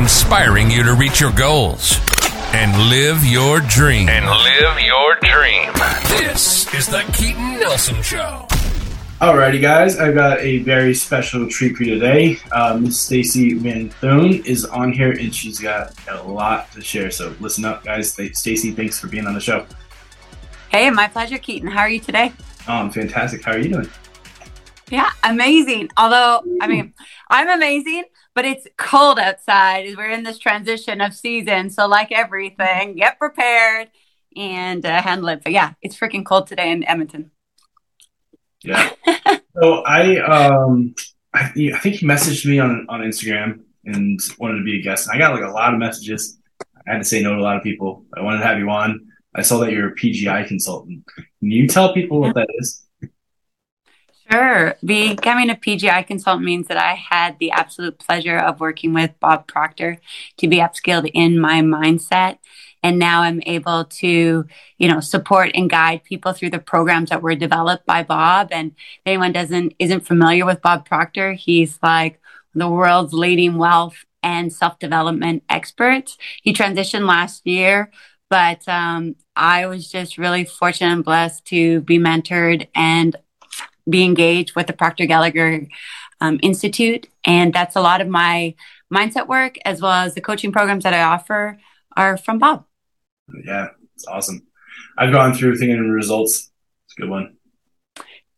inspiring you to reach your goals and live your dream. And live your dream. This is the Keaton Nelson Show. Alrighty, guys, I've got a very special treat for you today. Uh, Miss Stacey Vanthuyne is on here, and she's got a lot to share. So listen up, guys. Stacey, thanks for being on the show. Hey, my pleasure, Keaton. How are you today? Um, fantastic. How are you doing? Yeah, amazing. Although, I mean, I'm amazing, but it's cold outside. We're in this transition of season, so like everything, get prepared and uh, handle it. But yeah, it's freaking cold today in Edmonton. Yeah. so I um I, I think he messaged me on on Instagram and wanted to be a guest. And I got like a lot of messages. I had to say no to a lot of people. I wanted to have you on. I saw that you're a PGI consultant. Can you tell people what that is? Sure. Becoming a PGI consultant means that I had the absolute pleasure of working with Bob Proctor to be upskilled in my mindset. And now i'm able to you know support and guide people through the programs that were developed by bob. And if anyone doesn't isn't familiar with bob proctor he's like the world's leading wealth and self-development expert. He transitioned last year but um, i was just really fortunate and blessed to be mentored and be engaged with the proctor gallagher um, institute and that's a lot of my mindset work as well as the coaching programs that i offer are from bob yeah, it's awesome. I've gone through thinking in results. It's a good one.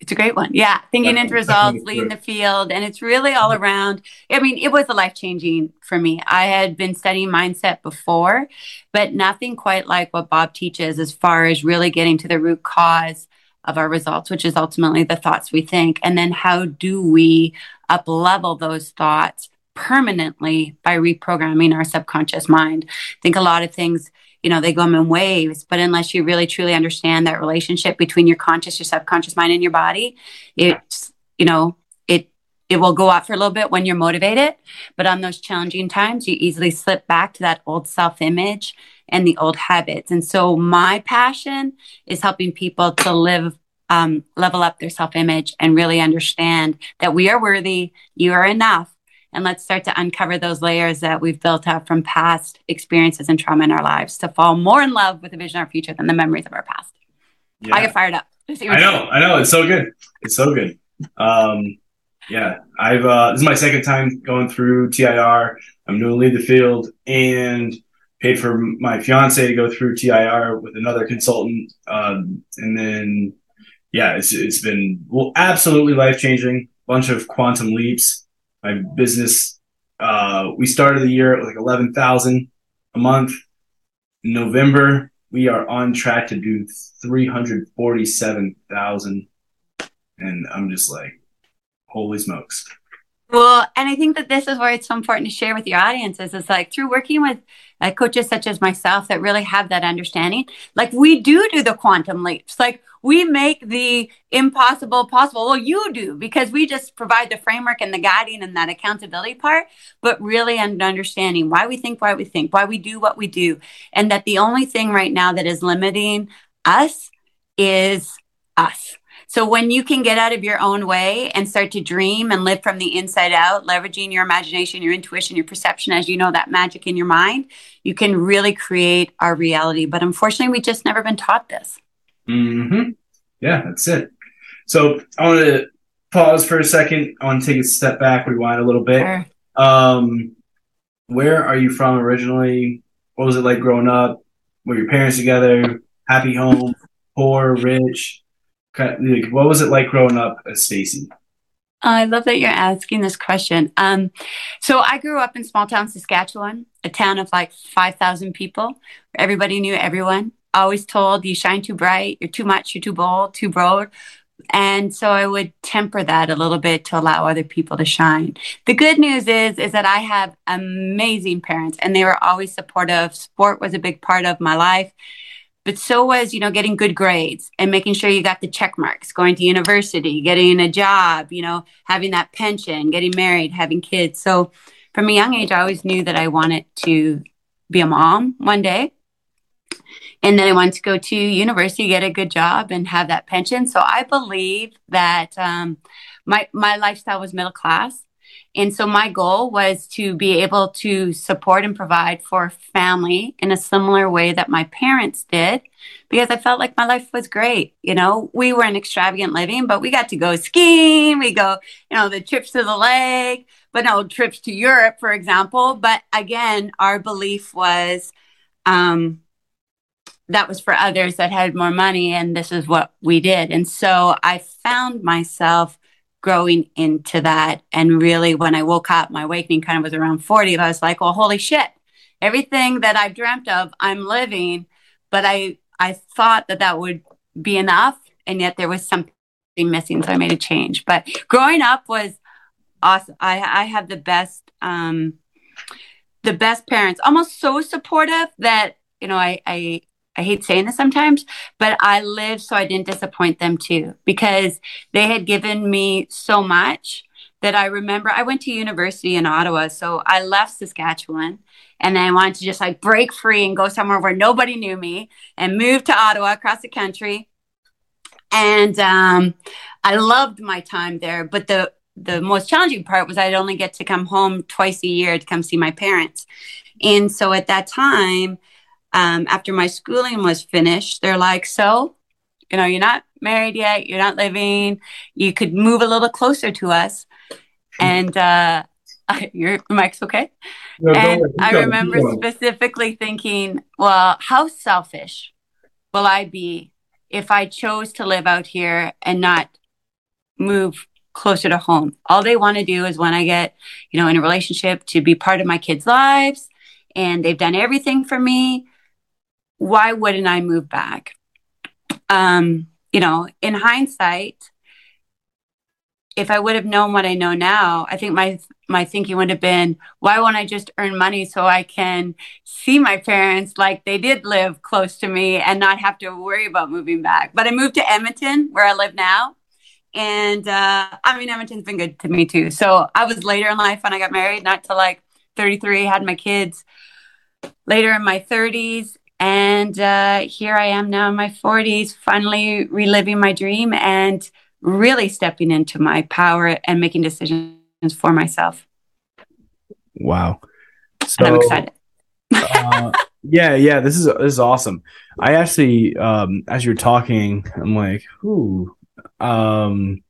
It's a great one. Yeah. Thinking into results, leading the field. And it's really all around. I mean, it was a life changing for me. I had been studying mindset before, but nothing quite like what Bob teaches as far as really getting to the root cause of our results, which is ultimately the thoughts we think. And then how do we up level those thoughts permanently by reprogramming our subconscious mind? I think a lot of things you know they come in waves but unless you really truly understand that relationship between your conscious your subconscious mind and your body it's you know it it will go out for a little bit when you're motivated but on those challenging times you easily slip back to that old self image and the old habits and so my passion is helping people to live um, level up their self image and really understand that we are worthy you are enough and let's start to uncover those layers that we've built up from past experiences and trauma in our lives to fall more in love with the vision of our future than the memories of our past. Yeah. I get fired up. I know, I know. It's so good. It's so good. Um, yeah, I've uh, this is my second time going through TIR. I'm going to lead the field and paid for my fiance to go through TIR with another consultant, um, and then yeah, it's it's been well, absolutely life changing. Bunch of quantum leaps my business. Uh, we started the year at like eleven thousand a month. In November, we are on track to do three hundred forty-seven thousand, and I'm just like, holy smokes! Well, and I think that this is where it's so important to share with your audiences. It's like through working with uh, coaches such as myself that really have that understanding. Like we do do the quantum leaps. Like we make the impossible possible. Well, you do because we just provide the framework and the guiding and that accountability part, but really understanding why we think why we think, why we do what we do, and that the only thing right now that is limiting us is us. So when you can get out of your own way and start to dream and live from the inside out, leveraging your imagination, your intuition, your perception, as you know, that magic in your mind, you can really create our reality. But unfortunately, we just never been taught this. Hmm. Yeah, that's it. So I want to pause for a second. I want to take a step back, rewind a little bit. Sure. Um, where are you from originally? What was it like growing up? Were your parents together? Happy home? Poor? Rich? Like, what was it like growing up as Stacey? I love that you're asking this question. Um, so I grew up in small town Saskatchewan, a town of like 5,000 people. Everybody knew everyone. Always told you shine too bright, you're too much, you're too bold, too broad. And so I would temper that a little bit to allow other people to shine. The good news is, is that I have amazing parents and they were always supportive. Sport was a big part of my life but so was you know getting good grades and making sure you got the check marks going to university getting a job you know having that pension getting married having kids. So from a young age i always knew that i wanted to be a mom one day. And then i wanted to go to university get a good job and have that pension. So i believe that um, my my lifestyle was middle class And so my goal was to be able to support and provide for family in a similar way that my parents did because I felt like my life was great. You know, we were in extravagant living, but we got to go skiing, we go, you know, the trips to the lake, but no trips to Europe, for example. But again, our belief was um, that was for others that had more money, and this is what we did. And so I found myself growing into that. And really, when I woke up, my awakening kind of was around 40. I was like, well, holy shit, everything that I've dreamt of, I'm living. But I, I thought that that would be enough. And yet there was something missing. So I made a change. But growing up was awesome. I, I have the best, um, the best parents, almost so supportive that, you know, I, I, I hate saying this sometimes, but I lived so I didn't disappoint them too, because they had given me so much that I remember I went to university in Ottawa. So I left Saskatchewan and I wanted to just like break free and go somewhere where nobody knew me and move to Ottawa across the country. And um, I loved my time there. But the, the most challenging part was I'd only get to come home twice a year to come see my parents. And so at that time, um, after my schooling was finished, they're like, so, you know, you're not married yet, you're not living, you could move a little closer to us. And uh, your mic's okay. No, and I remember specifically thinking, well, how selfish will I be if I chose to live out here and not move closer to home? All they want to do is when I get, you know, in a relationship to be part of my kids' lives and they've done everything for me why wouldn't I move back? Um, you know, in hindsight, if I would have known what I know now, I think my my thinking would have been, why won't I just earn money so I can see my parents like they did live close to me and not have to worry about moving back? But I moved to Edmonton, where I live now, and uh, I mean Edmonton's been good to me too. So I was later in life when I got married, not to like 33, had my kids later in my 30s, and uh, here I am now in my 40s, finally reliving my dream and really stepping into my power and making decisions for myself. Wow. So, and I'm excited. uh, yeah, yeah, this is this is awesome. I actually, um, as you're talking, I'm like, ooh, um,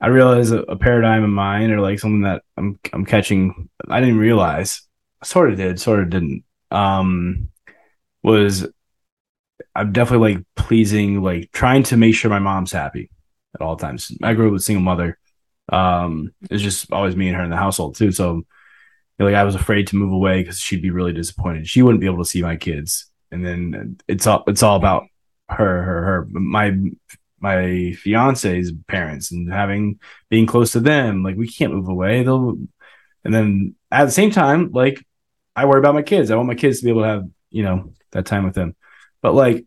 I realize a, a, paradigm in mind or like something that I'm I'm catching. I didn't realize. I Sort of did, sort of didn't. Um, was I'm definitely like pleasing, like trying to make sure my mom's happy at all times. I grew up with a single mother. Um, it's just always me and her in the household too. So, like I was afraid to move away because she'd be really disappointed. She wouldn't be able to see my kids, and then it's all it's all about her, her, her. My my fiance's parents and having being close to them. Like we can't move away. They'll, and then at the same time, like I worry about my kids. I want my kids to be able to have you know that time with them. But like,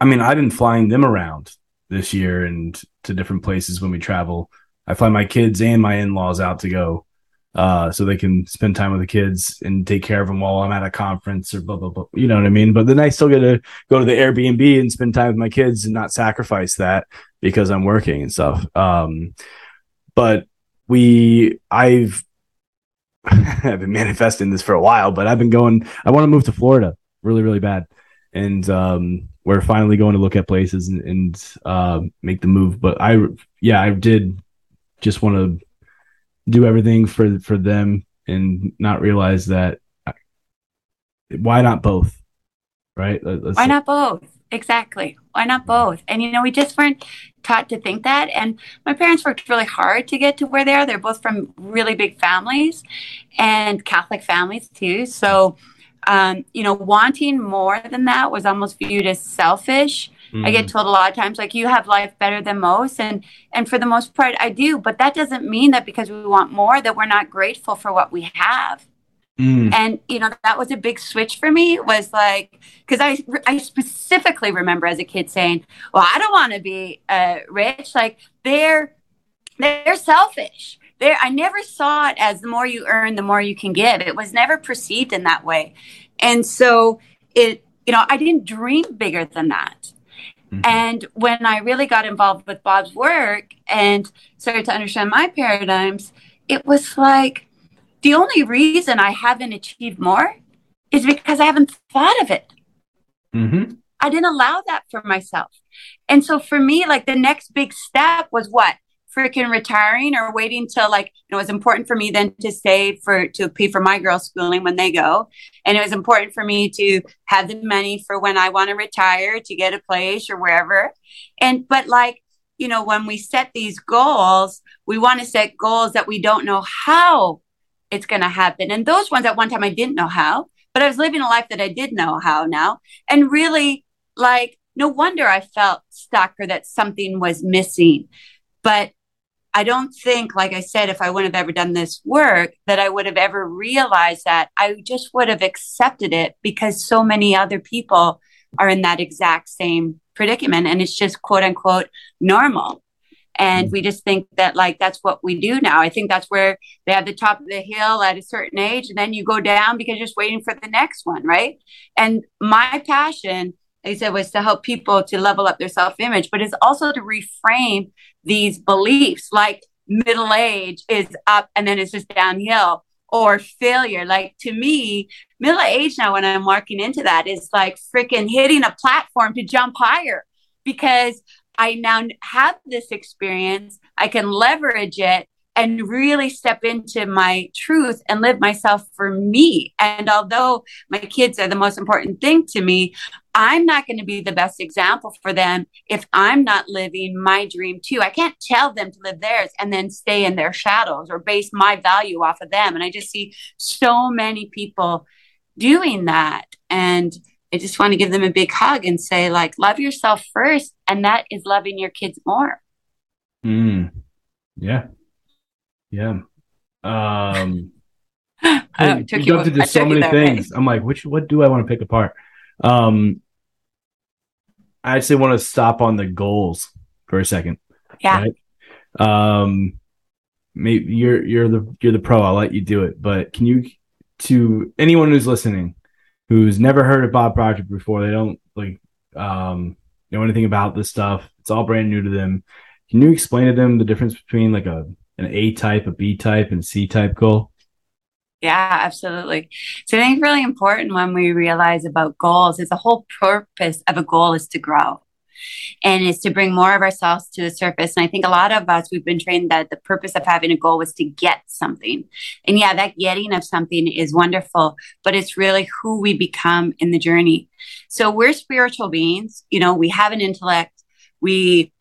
I mean, I've been flying them around this year and to different places when we travel. I fly my kids and my in laws out to go uh, so they can spend time with the kids and take care of them while I'm at a conference or blah, blah, blah. You know what I mean? But then I still get to go to the Airbnb and spend time with my kids and not sacrifice that because I'm working and stuff. Um, but we, I've, I've been manifesting this for a while, but I've been going, I want to move to Florida really, really bad. And um, we're finally going to look at places and, and uh, make the move. But I, yeah, I did just want to do everything for for them and not realize that why not both, right? Let's why not both? Exactly. Why not both? And you know, we just weren't taught to think that. And my parents worked really hard to get to where they are. They're both from really big families and Catholic families too. So um, you know, wanting more than that was almost viewed as selfish. Mm. I get mm. told a lot of times, like, you have life better than most. And, and for the most part, I do. But that doesn't mean that because we want more, that we're not grateful for what we have. Mm. And, you know, that was a big switch for me was like, because I, I specifically remember as a kid saying, well, I don't want to be uh, rich. Like, they're, they're selfish there i never saw it as the more you earn the more you can give it was never perceived in that way and so it you know i didn't dream bigger than that Mm-hmm. And when I really got involved with Bob's work and started to understand my paradigms, it was like the only reason I haven't achieved more is because I haven't thought of it. Mm-hmm. I didn't allow that for myself. And so for me, like the next big step was what? freaking retiring or waiting till like you know it was important for me then to save for to pay for my girls schooling when they go and it was important for me to have the money for when i want to retire to get a place or wherever and but like you know when we set these goals we want to set goals that we don't know how it's going to happen and those ones at one time i didn't know how but i was living a life that i did know how now and really like no wonder i felt stuck or that something was missing but I don't think, like I said, if I wouldn't have ever done this work, that I would have ever realized that. I just would have accepted it because so many other people are in that exact same predicament. And it's just quote unquote normal. And mm. we just think that, like, that's what we do now. I think that's where they have the top of the hill at a certain age, and then you go down because you're just waiting for the next one, right? And my passion like I said, was to help people to level up their self image, but it's also to reframe these beliefs like middle age is up and then it's just downhill or failure. Like to me, middle age now, when I'm walking into that, is like freaking hitting a platform to jump higher because I now have this experience. I can leverage it and really step into my truth and live myself for me. And although my kids are the most important thing to me, I'm not going to be the best example for them if I'm not living my dream too. I can't tell them to live theirs and then stay in their shadows or base my value off of them. And I just see so many people doing that. And I just want to give them a big hug and say, like, love yourself first. And that is loving your kids more. Mm. Yeah. Yeah. Um, I took you, to do so many things. Way. I'm like, which what do I want to pick apart? Um, I actually want to stop on the goals for a second. Yeah. Right? Um, maybe you're you're the you're the pro. I'll let you do it. But can you to anyone who's listening who's never heard of Bob Proctor before, they don't like um know anything about this stuff. It's all brand new to them. Can you explain to them the difference between like a an A type, a B type, and C type goal? Yeah, absolutely. So I think really important when we realize about goals is the whole purpose of a goal is to grow and is to bring more of ourselves to the surface. And I think a lot of us, we've been trained that the purpose of having a goal was to get something. And yeah, that getting of something is wonderful, but it's really who we become in the journey. So we're spiritual beings, you know, we have an intellect, we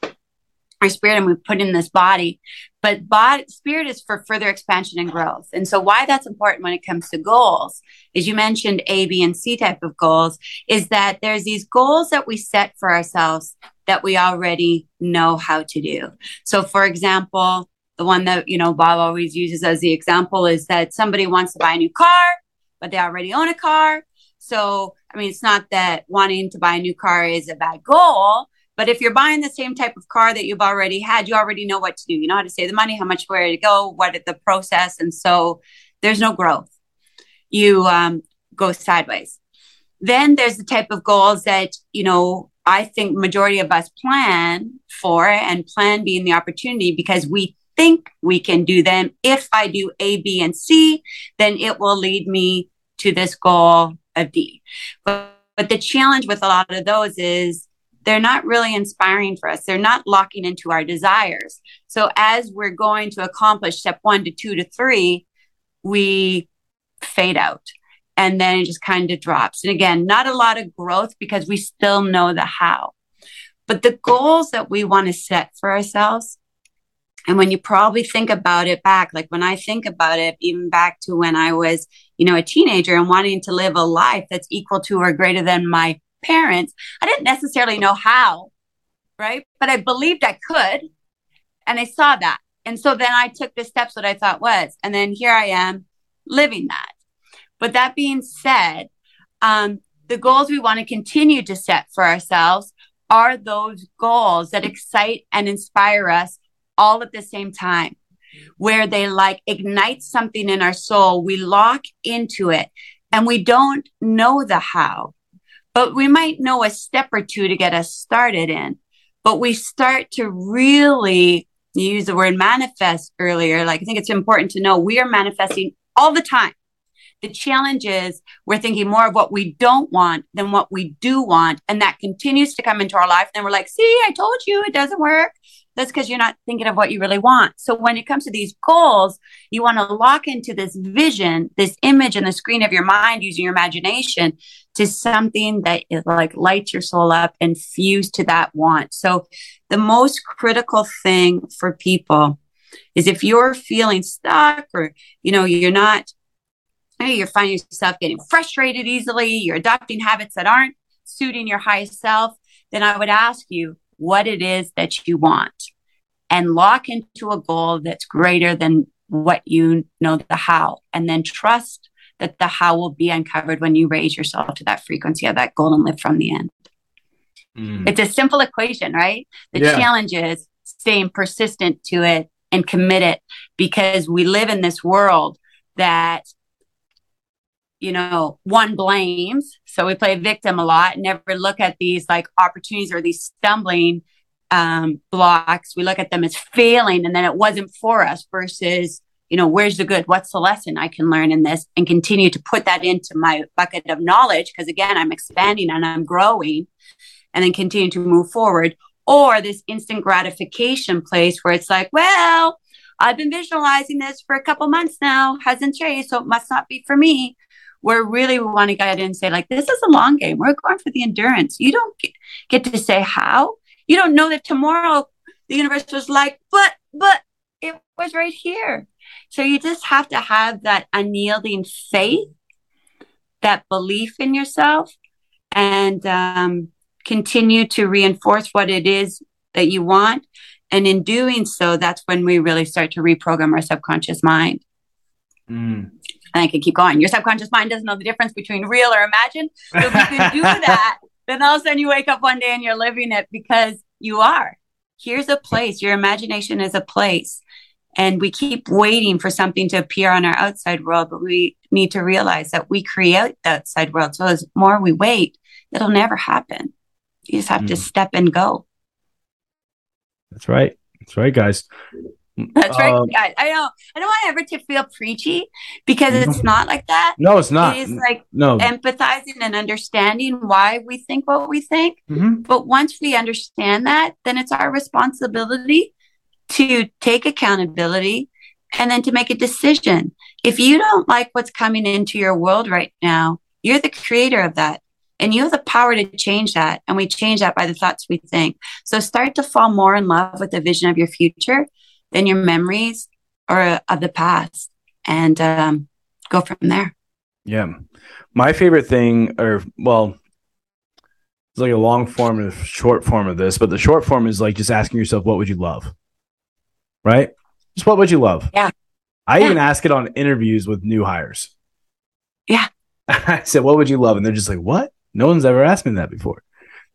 our spirit and we put in this body but body spirit is for further expansion and growth. And so why that's important when it comes to goals is you mentioned a b and c type of goals is that there's these goals that we set for ourselves that we already know how to do. So for example the one that you know bob always uses as the example is that somebody wants to buy a new car but they already own a car. So i mean it's not that wanting to buy a new car is a bad goal but if you're buying the same type of car that you've already had, you already know what to do. You know how to save the money, how much where to go, what the process, and so there's no growth. You um, go sideways. Then there's the type of goals that you know I think majority of us plan for, and plan being the opportunity because we think we can do them. If I do A, B, and C, then it will lead me to this goal of D. But, but the challenge with a lot of those is they're not really inspiring for us. They're not locking into our desires. So as we're going to accomplish step one to two to three, we fade out and then it just kind of drops. And again, not a lot of growth because we still know the how. But the goals that we want to set for ourselves, and when you probably think about it back, like when I think about it, even back to when I was, you know, a teenager and wanting to live a life that's equal to or greater than my parents. I didn't necessarily know how, right? But I believed I could. And I saw that. And so then I took the steps that I thought was. And then here I am living that. But that being said, um, the goals we want to continue to set for ourselves are those goals that excite and inspire us all at the same time, where they like ignite something in our soul. We lock into it and we don't know the how but we might know a step or two to get us started in. But we start to really use the word manifest earlier. Like, I think it's important to know we are manifesting all the time. The challenge is we're thinking more of what we don't want than what we do want. And that continues to come into our life. And we're like, see, I told you it doesn't work. That's because you're not thinking of what you really want. So when it comes to these goals, you want to lock into this vision, this image in the screen of your mind using your imagination to something that is like lights your soul up and fuse to that want. So the most critical thing for people is if you're feeling stuck or, you know, you're not you're finding yourself getting frustrated easily, you're adopting habits that aren't suiting your highest self, then I would ask you what it is that you want and lock into a goal that's greater than what you know the how. And then trust that the how will be uncovered when you raise yourself to that frequency of that goal and live from the end. Mm. It's a simple equation, right? The yeah. challenge is staying persistent to it and committed because we live in this world that you know, one blames. So we play victim a lot, never look at these like opportunities or these stumbling um, blocks. We look at them as failing and then it wasn't for us versus, you know, where's the good? What's the lesson I can learn in this and continue to put that into my bucket of knowledge? Because again, I'm expanding and I'm growing and then continue to move forward. Or this instant gratification place where it's like, well, I've been visualizing this for a couple months now, hasn't changed, so it must not be for me where really we want to get in and say, like, this is a long game. We're going for the endurance. You don't get to say how. You don't know that tomorrow the universe was like, but, but it was right here. So you just have to have that unyielding faith, that belief in yourself, and um, continue to reinforce what it is that you want. And in doing so, that's when we really start to reprogram our subconscious mind. Mm. And I could keep going. Your subconscious mind doesn't know the difference between real or imagined. So if you can do that, then all of a sudden you wake up one day and you're living it because you are. Here's a place. Your imagination is a place. And we keep waiting for something to appear on our outside world, but we need to realize that we create the outside world. So as more we wait, it'll never happen. You just have mm. to step and go. That's right. That's right, guys. That's right, um, guys. I don't. I don't want ever to feel preachy because it's not like that. No, it's not. It is like no empathizing and understanding why we think what we think. Mm-hmm. But once we understand that, then it's our responsibility to take accountability and then to make a decision. If you don't like what's coming into your world right now, you're the creator of that. And you have the power to change that. And we change that by the thoughts we think. So start to fall more in love with the vision of your future than your memories or of the past and um, go from there. Yeah. My favorite thing, or well, it's like a long form and a short form of this, but the short form is like just asking yourself, what would you love? Right? Just what would you love? Yeah. I yeah. even ask it on interviews with new hires. Yeah. I said, what would you love? And they're just like, what? No one's ever asked me that before.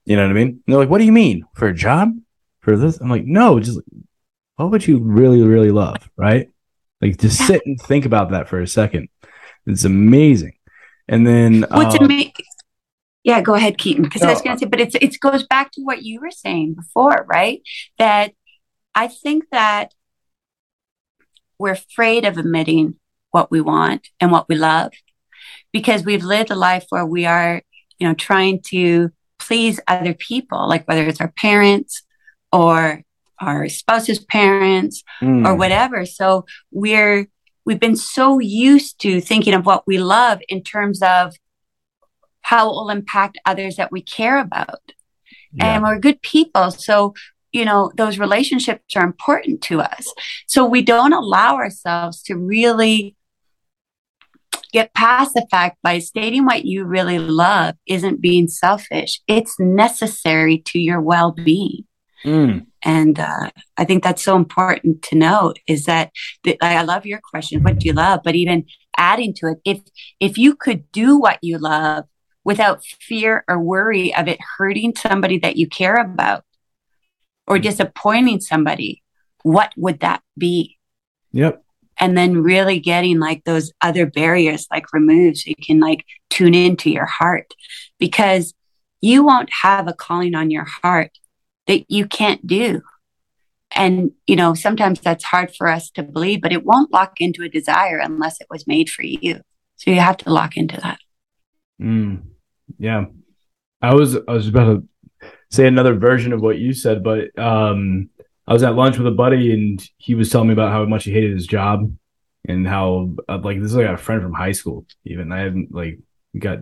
You know what I mean? And they're like, what do you mean? For a job? For this? I'm like, no, just what would you really, really love? Right? Like just sit and think about that for a second. It's amazing. And then what's um, amazing? Yeah, go ahead, Keaton. Because no, I was going to say, but it's it goes back to what you were saying before, right? That I think that we're afraid of admitting what we want and what we love because we've lived a life where we are, you know, trying to please other people, like whether it's our parents or our spouse's parents mm. or whatever. So we're, we've been so used to thinking of what we love in terms of how it will impact others that we care about. Yeah. And we're good people. So, you know, those relationships are important to us. So we don't allow ourselves to really get past the fact by stating what you really love isn't being selfish. It's necessary to your well being. Mm. And uh, I think that's so important to know is that the, I love your question, what do you love? But even adding to it, if if you could do what you love without fear or worry of it hurting somebody that you care about or disappointing somebody, what would that be? Yep. And then really getting like those other barriers like removed so you can like tune into your heart because you won't have a calling on your heart that you can't do. And, you know, sometimes that's hard for us to believe, but it won't lock into a desire unless it was made for you. So you have to lock into that. Mm, yeah. I was, I was about to say another version of what you said, but, um, I was at lunch with a buddy and he was telling me about how much he hated his job and how uh, like this is like a friend from high school even I haven't like got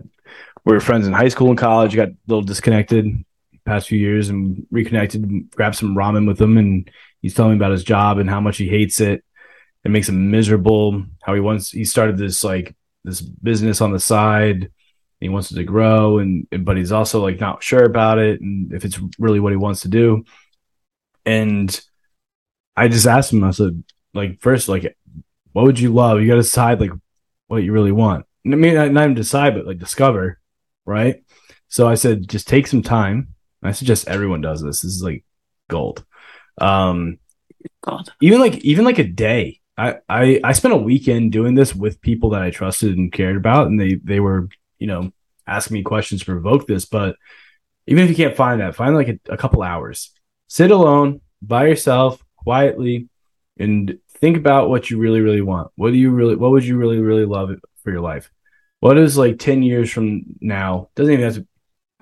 we were friends in high school and college got a little disconnected past few years and reconnected grabbed some ramen with him and he's telling me about his job and how much he hates it it makes him miserable how he wants he started this like this business on the side he wants it to grow and but he's also like not sure about it and if it's really what he wants to do and I just asked him, I said, like, first, like, what would you love? You got to decide, like, what you really want. I mean, not even decide, but like discover, right? So I said, just take some time. I suggest everyone does this. This is like gold. Um, gold. Even like, even like a day. I, I, I spent a weekend doing this with people that I trusted and cared about, and they, they were, you know, asking me questions to provoke this. But even if you can't find that, find like a, a couple hours sit alone by yourself quietly and think about what you really really want what do you really what would you really really love for your life what is like 10 years from now doesn't even have to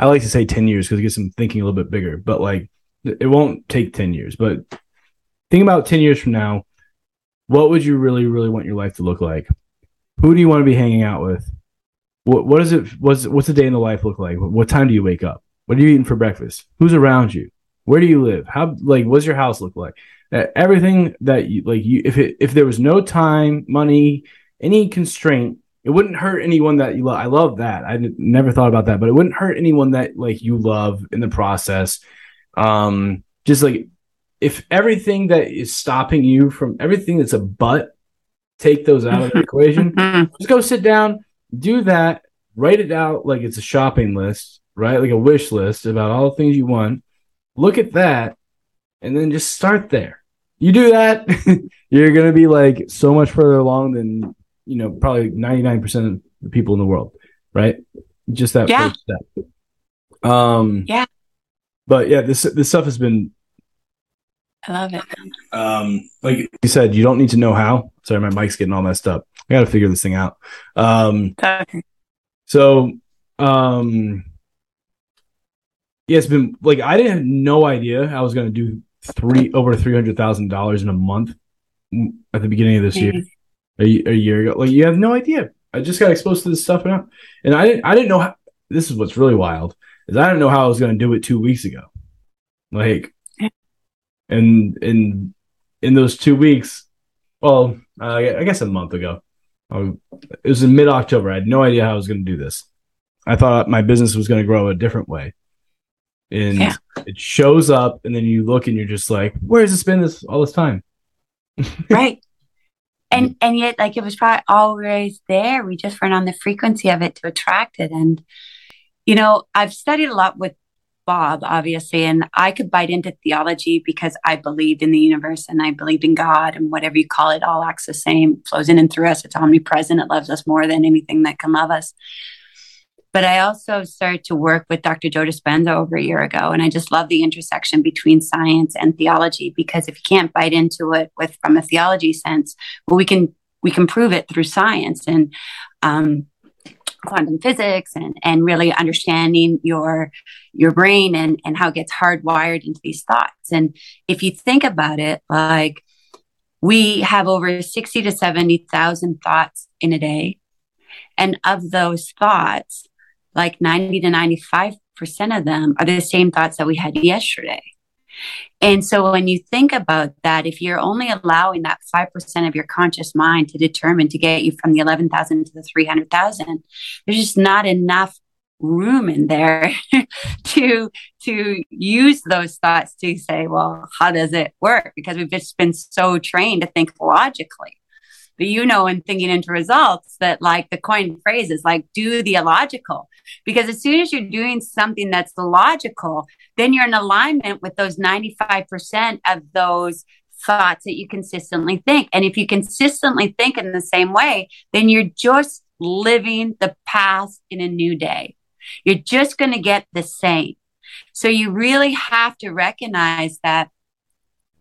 i like to say 10 years because it gets them thinking a little bit bigger but like it won't take 10 years but think about 10 years from now what would you really really want your life to look like? Who do you want to be hanging out with? What what is it what's what's a day in the life look like? What time do you wake up? What are you eating for breakfast? Who's around you? Where do you live? How like what's your house look like? Everything that you like you if it if there was no time, money, any constraint, it wouldn't hurt anyone that you love. I love that. I never thought about that, but it wouldn't hurt anyone that like you love in the process. Um just like if everything that is stopping you from everything that's a but, take those out of the equation. Just go sit down, do that, write it out like it's a shopping list, right? Like a wish list about all the things you want look at that and then just start there. You do that, you're going to be like so much further along than, you know, probably 99% of the people in the world, right? Just that yeah. first step. Um, yeah. But yeah, this this stuff has been I love it. Um, like you said, you don't need to know how. Sorry, my mic's getting all messed up. I got to figure this thing out. Um. So, um, yeah, it's been like I didn't have no idea I was going to do three over three hundred thousand dollars in a month at the beginning of this year, a, a, year ago. Like you have no idea. I just got exposed to this stuff now, and I didn't. I didn't know. How, this is what's really wild is I didn't know how I was going to do it two weeks ago. Like, and in in those two weeks, well, uh, I guess a month ago, it was in mid October. I had no idea how I was going to do this. I thought my business was going to grow a different way and yeah. it shows up and then you look and you're just like where has it been this all this time right and mm-hmm. and yet like it was probably always there. We just weren't on the frequency of it to attract it. And you know i've studied a lot with bob obviously and i could bite into theology because i believed in the universe and i believed in god and whatever you call it all acts the same flows in and through us. It's omnipresent. It loves us more than anything that can love us but I also started to work with Dr. Joe Dispenza over a year ago. And I just love the intersection between science and theology because if you can't bite into it with from a theology sense, well, we can we can prove it through science and um, quantum physics and and really understanding your your brain and and how it gets hardwired into these thoughts. And if you think about it, like we have over 60 to 70,000 thoughts in a day. And of those thoughts, like 90 to 95% of them are the same thoughts that we had yesterday. And so when you think about that, if you're only allowing that 5% of your conscious mind to determine to get you from the 11,000 to the 300,000, there's just not enough room in there to to use those thoughts to say well how does it work because we've just been so trained to think logically but you know in thinking into results that like the coin phrase is like do the illogical because as soon as you're doing something that's logical, then you're in alignment with those 95% of those thoughts that you consistently think. And if you consistently think in the same way, then you're just living the past in a new day. You're just going to get the same. So you really have to recognize that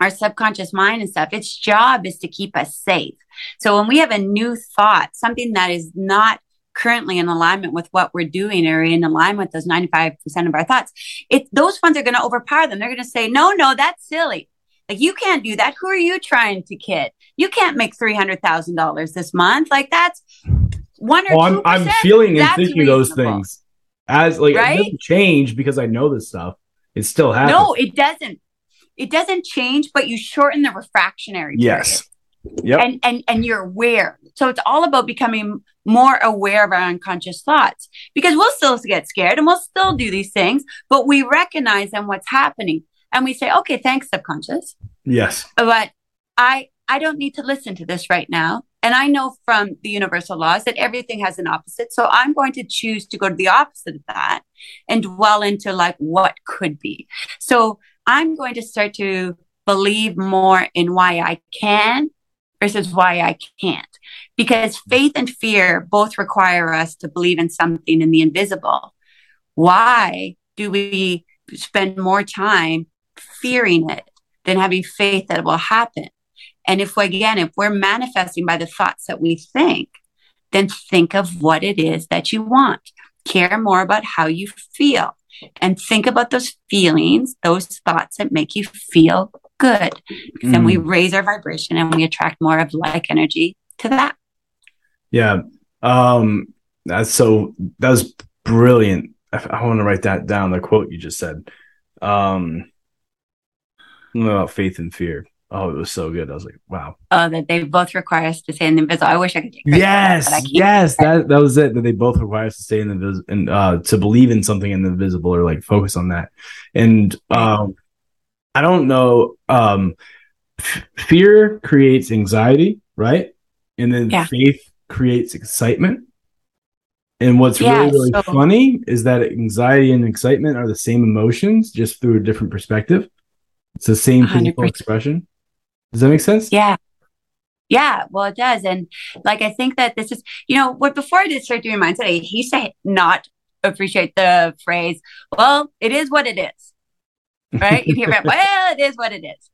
our subconscious mind and stuff, its job is to keep us safe. So when we have a new thought, something that is not currently in alignment with what we're doing or in alignment with those 95% of our thoughts, it those ones are going to overpower them. They're going to say, no, no, that's silly. Like you can't do that. Who are you trying to kid? You can't make $300,000 this month. Like that's one or well, 2%. I'm, I'm feeling and thinking those things as like Right? it doesn't change because I know this stuff. It still happens. No, it doesn't. It doesn't change, but you shorten the refractory. period. yes. Yep. and and and you're aware so it's all about becoming more aware of our unconscious thoughts because we'll still get scared and we'll still do these things but we recognize then what's happening and we say okay thanks subconscious yes. but i i don't need to listen to this right now and i know from the universal laws that everything has an opposite so i'm going to choose to go to the opposite of that and dwell into like what could be so i'm going to start to believe more in why i can versus why i can't. Because faith and fear both require us to believe in something in the invisible. Why do we spend more time fearing it than having faith that it will happen? And if we again, if we're manifesting by the thoughts that we think, then think of what it is that you want. Care more about how you feel and think about those feelings, those thoughts that make you feel good. Then we raise our vibration and we attract more of like energy to that. Yeah. Um that's so that was brilliant. I, I want to write that down, the quote you just said. Um about faith and fear. Oh, it was so good. I was like, wow. Oh, that they both require us to stay in the invisible. I wish I could take credit that, Yes, yes, that that was it. That they both require us to stay in the vis- and uh to believe in something in the visible or like focus on that. And um I don't know um f- fear creates anxiety, right? And then Yeah. faith creates excitement. And what's Yeah, really really so- funny is that anxiety and excitement are the same emotions just through a different perspective. It's the same physical 100%. expression. Does that make sense? Yeah. Yeah, well, it does. And like, I think that this is, you know, what before I did start doing mindset, I used to not appreciate the phrase, well, it is what it is. Right? You hear that, well, it is what it is.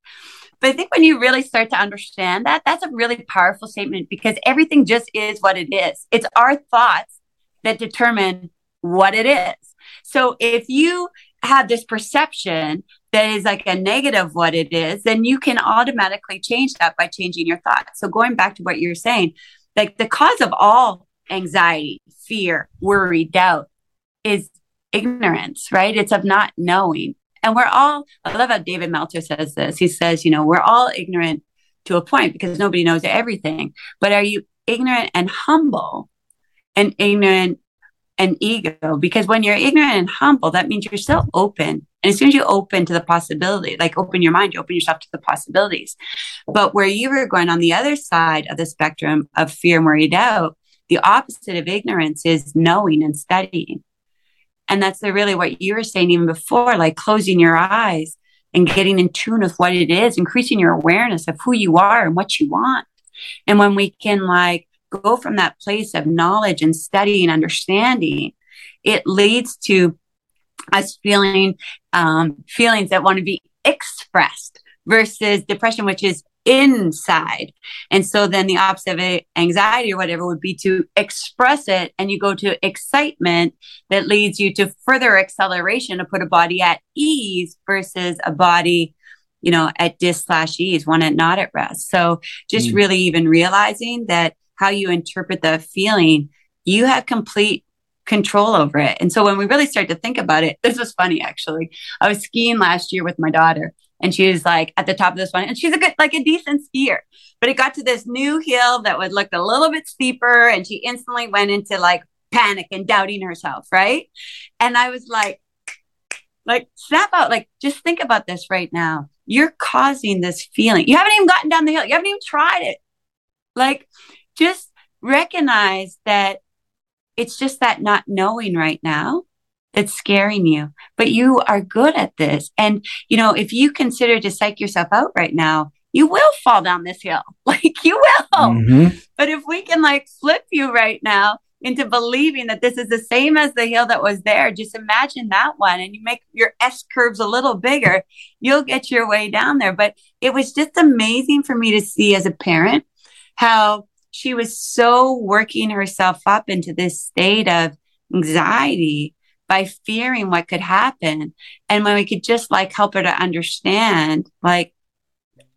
But I think when you really start to understand that, that's a really powerful statement because everything just is what it is. It's our thoughts that determine what it is. So if you have this perception that is like a negative what it is, then you can automatically change that by changing your thoughts. So going back to what you're saying, like the cause of all anxiety, fear, worry, doubt is ignorance, right? It's of not knowing. And we're all, I love how David Meltzer says this. He says, you know, we're all ignorant to a point because nobody knows everything. But are you ignorant and humble and ignorant and ego? Because when you're ignorant and humble, that means you're still open. And as soon as you open to the possibility, like open your mind, you open yourself to the possibilities. But where you were going on the other side of the spectrum of fear and worry, doubt, the opposite of ignorance is knowing and studying. And that's the, really what you were saying even before, like closing your eyes and getting in tune with what it is, increasing your awareness of who you are and what you want. And when we can like go from that place of knowledge and study and understanding, it leads to us feeling um, feelings that want to be expressed versus depression, which is inside. And so then the opposite of anxiety or whatever would be to express it. And you go to excitement that leads you to further acceleration to put a body at ease versus a body, you know, at dis slash ease, one at not at rest. So just Mm. really even realizing that how you interpret the feeling, you have complete control over it. And so when we really start to think about it, this was funny actually. I was skiing last year with my daughter and she was like at the top of this one and she's a good like a decent skier. But it got to this new hill that would look a little bit steeper and she instantly went into like panic and doubting herself, right? And I was like like snap out like just think about this right now. You're causing this feeling. You haven't even gotten down the hill. You haven't even tried it. Like just recognize that it's just that not knowing right now that's scaring you. But you are good at this. And, you know, if you consider to psych yourself out right now, you will fall down this hill. Like you will. Mhm. But if we can like flip you right now into believing that this is the same as the hill that was there. Just imagine that one and you make your S curves a little bigger, you'll get your way down there. But it was just amazing for me to see as a parent how she was so working herself up into this state of anxiety by fearing what could happen. And when we could just like help her to understand, like,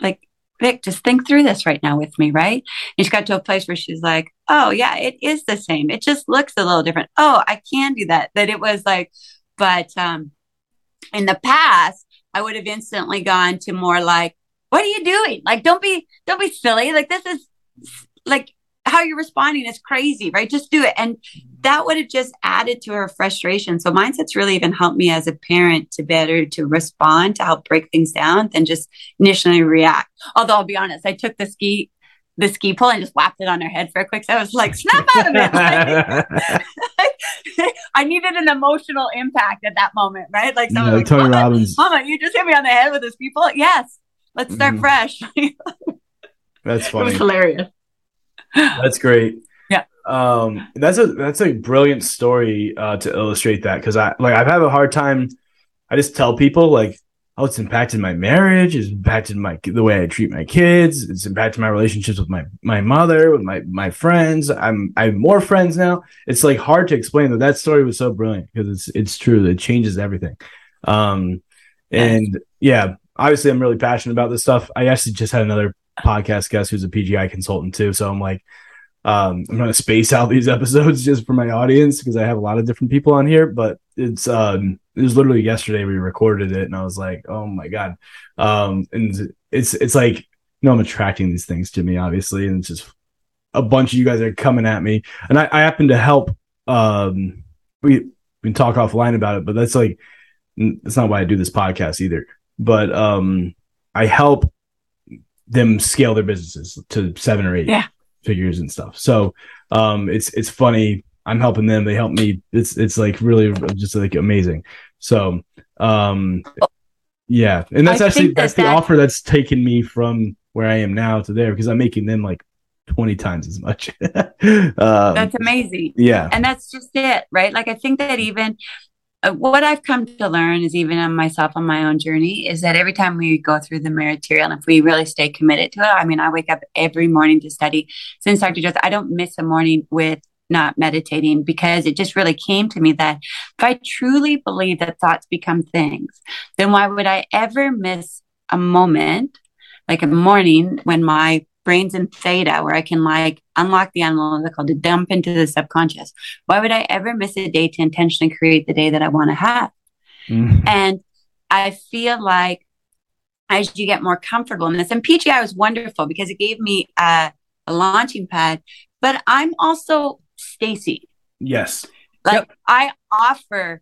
like, Vic, just think through this right now with me, right? And she got to a place where she's like, oh, yeah, it is the same. It just looks a little different. Oh, I can do that. That it was like, but um, in the past, I would have instantly gone to more like, what are you doing? Like, don't be, don't be silly. Like, this is like how you're responding is crazy, right? Just do it. And that would have just added to her frustration. So mindset's really even helped me as a parent to better to respond, to help break things down than just initially react. Although I'll be honest, I took the ski the ski pole and just whapped it on her head for a quick. So I was like, snap out of it. I needed an emotional impact at that moment, right? Like someone like, Tony Robbins. Mama, you just hit me on the head with this ski pole. Yes. Let's start mm. fresh. That's funny. It was hilarious. That's great. Yeah. Um, that's a that's a brilliant story uh, to illustrate that because I like I've had a hard time. I just tell people like, oh, it's impacted my marriage. It's impacted my the way I treat my kids. It's impacted my relationships with my my mother, with my my friends. I'm I have more friends now. It's like hard to explain that that story was so brilliant because it's it's true. It changes everything. Um, and yeah, obviously I'm really passionate about this stuff. I actually just had another podcast guest who's a PGI consultant too. So I'm like, um, I'm gonna space out these episodes just for my audience because I have a lot of different people on here. But it's um, it was literally yesterday we recorded it, and I was like, oh my god. Um, and it's it's like you know I'm attracting these things to me obviously, and it's just a bunch of you guys are coming at me, and I, I happen to help. Um, we we can talk offline about it, but that's like that's not why I do this podcast either. But um, I help them scale their businesses to seven or eight yeah. figures and stuff. So um, it's it's funny. I'm helping them. They help me. It's it's like really just like amazing. So um, yeah, and that's I actually that's that the offer that's taken me from where I am now to there because I'm making them like 20 times as much. um, that's amazing. Yeah. And that's just it, right? Like, I think that even Uh, what I've come to learn is even on myself on my own journey is that every time we go through the material, and if we really stay committed to it, I mean, I wake up every morning to study. Since Dr. Joseph, I don't miss a morning with not meditating because it just really came to me that if I truly believe that thoughts become things, then why would I ever miss a moment, like a morning when my brains in theta where I can like unlock the analytical to dump into the subconscious. Why would I ever miss a day to intentionally create the day that I want to have? Mm-hmm. And I feel like as you get more comfortable in this, and PGI was wonderful because it gave me a, a launching pad, but I'm also Stacey. Yes. Like yep. I offer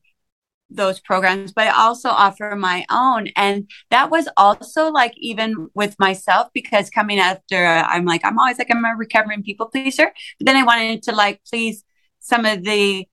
those programs, but I also offer my own. And that was also like even with myself because coming after, I'm like, I'm always like, I'm a recovering people pleaser. But then I wanted to like please some of the,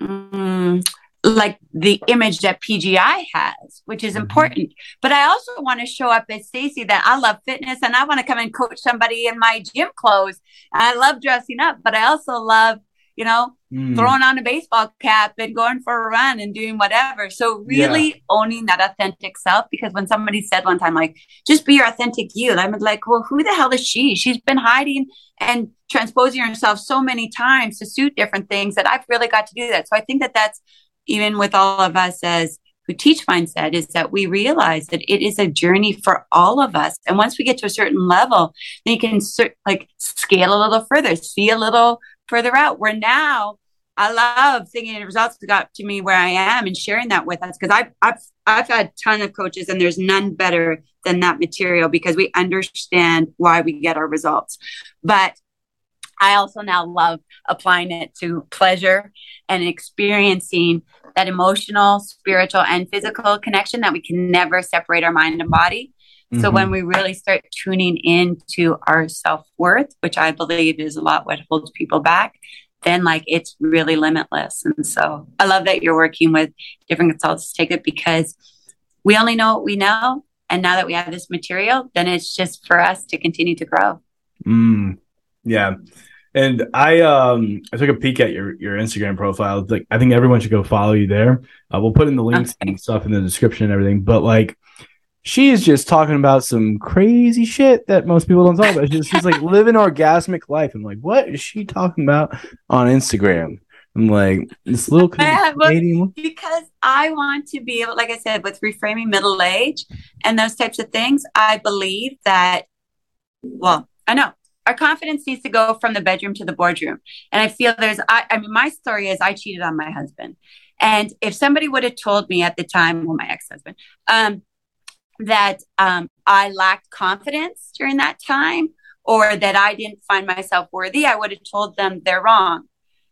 um, like the image that PGI has, which is mm-hmm. important. But I also want to show up as Stacey that I love fitness and I want to come and coach somebody in my gym clothes. I love dressing up, but I also love you know, mm. throwing on a baseball cap and going for a run and doing whatever. So really yeah. owning that authentic self. Because when somebody said one time, like, just be your authentic you, I'm like, well, who the hell is she? She's been hiding and transposing herself so many times to suit different things that I've really got to do that. So I think that that's even with all of us as who teach mindset is that we realize that it is a journey for all of us. And once we get to a certain level, then you can like scale a little further, see a little further out where now I love thinking the results that got to me where I am and sharing that with us because I've, I've I've had a ton of coaches and there's none better than that material because we understand why we get our results. But I also now love applying it to pleasure and experiencing that emotional, spiritual, and physical connection that we can never separate our mind and body. Mm-hmm. So when we really start tuning into our self worth, which I believe is a lot what holds people back, then like it's really limitless. And so I love that you're working with different consultants to take it because we only know what we know. And now that we have this material, then it's just for us to continue to grow. Mm, yeah. And I um I took a peek at your your Instagram profile. Like I think everyone should go follow you there. Uh, we'll put in the links Okay. and stuff in the description and everything. But like she is just talking about some crazy shit that most people don't talk about. She's, she's like living orgasmic life. I'm like, what is she talking about on Instagram? I'm like this little Yeah, well, Canadian because I want to be able, like I said, with reframing middle age and those types of things, I believe that, well, I know our confidence needs to go from the bedroom to the boardroom. And I feel there's, I, I mean, my story is I cheated on my husband. And if somebody would have told me at the time, well, my ex husband, um, that um, I lacked confidence during that time or that I didn't find myself worthy, I would have told them they're wrong.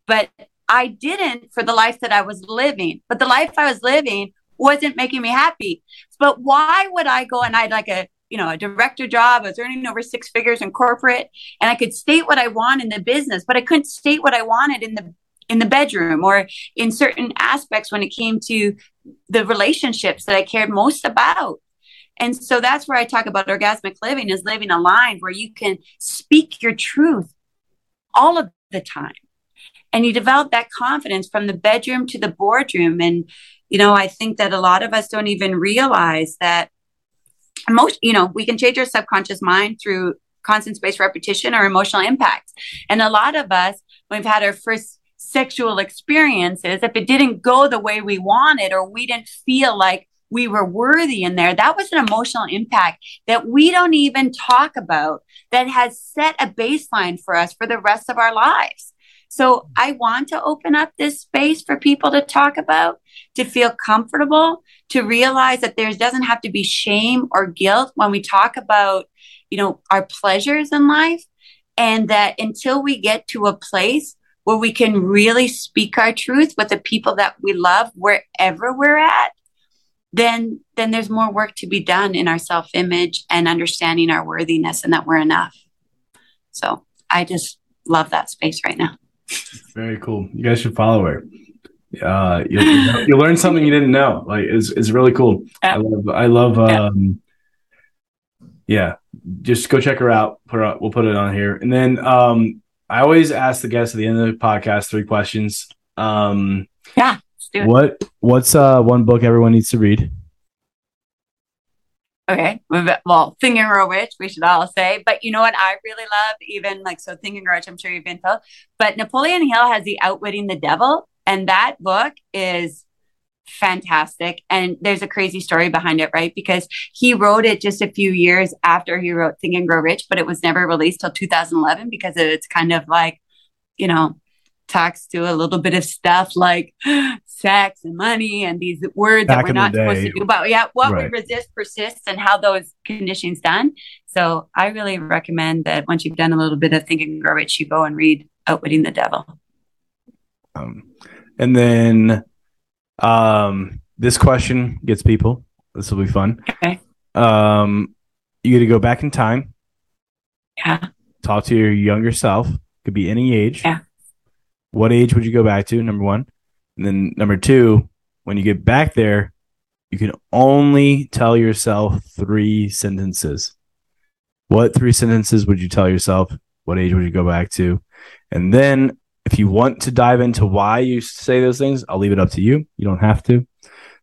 But I didn't for the life that I was living. But the life I was living wasn't making me happy. But why would I go and I had like a you know a director job? I was earning over six figures in corporate, and I could state what I want in the business, but I couldn't state what I wanted in the in the bedroom or in certain aspects when it came to the relationships that I cared most about. And so that's where I talk about orgasmic living is living aligned where you can speak your truth all of the time. And you develop that confidence from the bedroom to the boardroom. And you know i think that a lot of us don't even realize that most you know we can change our subconscious mind through constant space repetition or emotional impact. And a lot of us when we've had our first sexual experiences if it didn't go the way we wanted or we didn't feel like we were worthy in there that was an emotional impact that we don't even talk about that has set a baseline for us for the rest of our lives so I want to open up this space for people to talk about, to feel comfortable, to realize that there doesn't have to be shame or guilt when we talk about, you know, our pleasures in life. And that until we get to a place where we can really speak our truth with the people that we love wherever we're at, then then there's more work to be done in our self-image and understanding our worthiness and that we're enough. So I just love that space right now. Very cool. You guys should follow her. Uh, you'll, you'll learn something you didn't know. Like, it's, it's really cool. I love, I love, Yeah. um, yeah, just go check her out. Put her, we'll put it on here. And then, um, I always ask the guests at the end of the podcast three questions. Um, Yeah, do it. what, what's, uh, one book everyone needs to read? Okay. Well, Think and Grow Rich, we should all say. But you know what I really love? Even like, so Think and Grow Rich, I'm sure you've been told. But Napoleon Hill has The Outwitting the Devil. And that book is fantastic. And there's a crazy story behind it, right? Because he wrote it just a few years after he wrote Think and Grow Rich, but it was never released till 2011 because it's kind of like, you know, talks to a little bit of stuff like sex and money and these words Back that we're not supposed to do. But yeah, what Right. we resist persists and how those conditions done. So I really recommend that once you've done a little bit of Think and Grow Rich, you go and read Outwitting the Devil. Um, and then, um, this question gets people. This will be fun. Okay. Um, you get to go back in time, Yeah. talk to your younger self. Could be any age. Yeah. What age would you go back to? Number one, and then number two, when you get back there, you can only tell yourself three sentences. What three sentences would you tell yourself? What age would you go back to? And then, if you want to dive into why you say those things, I'll leave it up to you. You don't have to.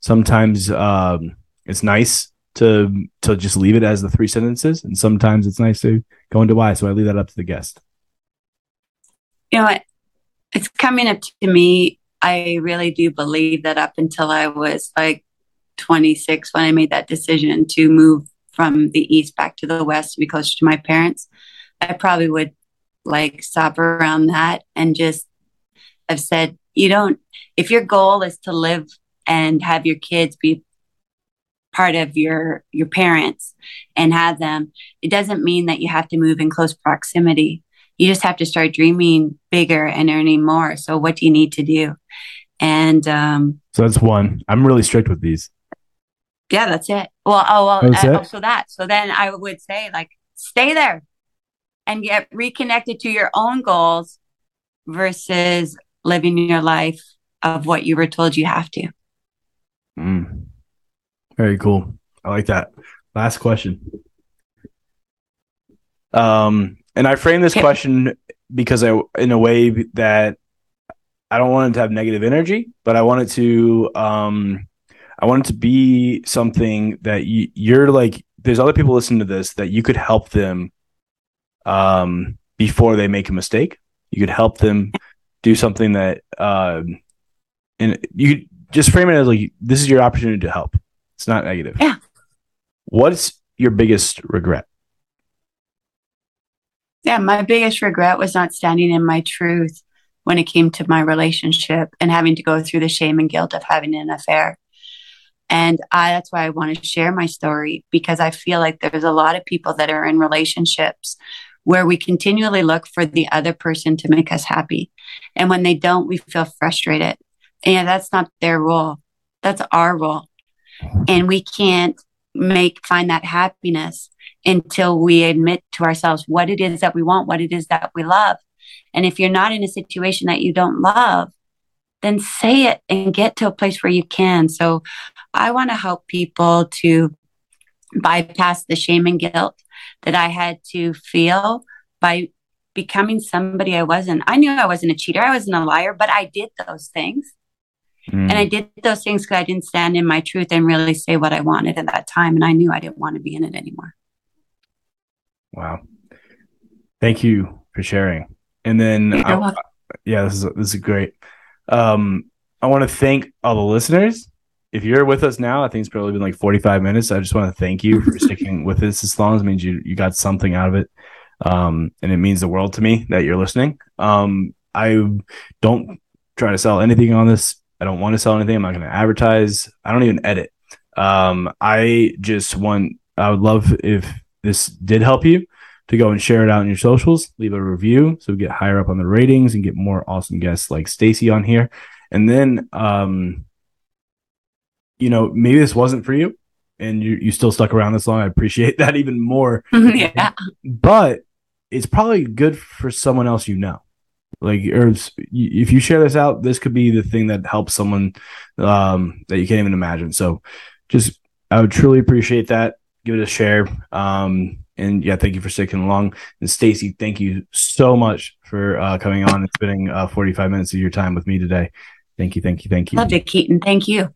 Sometimes um, it's nice to to just leave it as the three sentences, and sometimes it's nice to go into why. So I leave that up to the guest. You know what? It's coming up to me. I really do believe that up until I was like 26, when I made that decision to move from the East back to the West to be closer to my parents, I probably would like stop around that and just have said, you don't, if your goal is to live and have your kids be part of your your parents and have them it doesn't mean that you have to move in close proximity you just have to start dreaming bigger and earning more so what do you need to do and um So that's one. I'm really strict with these. yeah that's it well oh well uh, it? oh, so that so then i would say like stay there and get reconnected to your own goals versus living your life of what you were told you have to Mm. Very cool. I like that. Last question. Um, and I frame this question because I, in a way that I don't want it to have negative energy, but I want it to, um, I want it to be something that you, you're like. There's other people listening to this that you could help them, um, before they make a mistake. You could help them do something that, um, and you just frame it as like this is your opportunity to help. It's not negative. Yeah. What's your biggest regret? Yeah, my biggest regret was not standing in my truth when it came to my relationship and having to go through the shame and guilt of having an affair. And I, that's why I want to share my story because I feel like there's a lot of people that are in relationships where we continually look for the other person to make us happy. And when they don't, we feel frustrated. And that's not their role. That's our role. And we can't make find that happiness until we admit to ourselves what it is that we want, what it is that we love. And if you're not in a situation that you don't love, then say it and get to a place where you can. So I want to help people to bypass the shame and guilt that I had to feel by becoming somebody I wasn't. I knew I wasn't a cheater, I wasn't a liar, but I did those things. Mm. And I did those things because I didn't stand in my truth and really say what I wanted at that time. And I knew I didn't want to be in it anymore. Wow. Thank you for sharing. And then, I, yeah, this is this is great. Um, I want to thank all the listeners. If you're with us now, I think it's probably been like 45 minutes. I just want to thank you for sticking with us as long as it means you you got something out of it. Um, and it means the world to me that you're listening. Um, I don't try to sell anything on this. I don't want to sell anything. I'm not going to advertise. I don't even edit. Um, I just want, I would love if this did help you to go and share it out in your socials, leave a review so we get higher up on the ratings and get more awesome guests like Stacey on here. And then, um, you know, maybe this wasn't for you and you, you still stuck around this long. I appreciate that even more. yeah. But it's probably good for someone else you know like or if you share this out this could be the thing that helps someone um, that you can't even imagine. So just i would truly appreciate that. Give it a share. Um, and yeah thank you for sticking along. And Stacey thank you so much for uh, coming on and spending uh, 45 minutes of your time with me today. Thank you thank you thank you. Loved it keaton. Thank you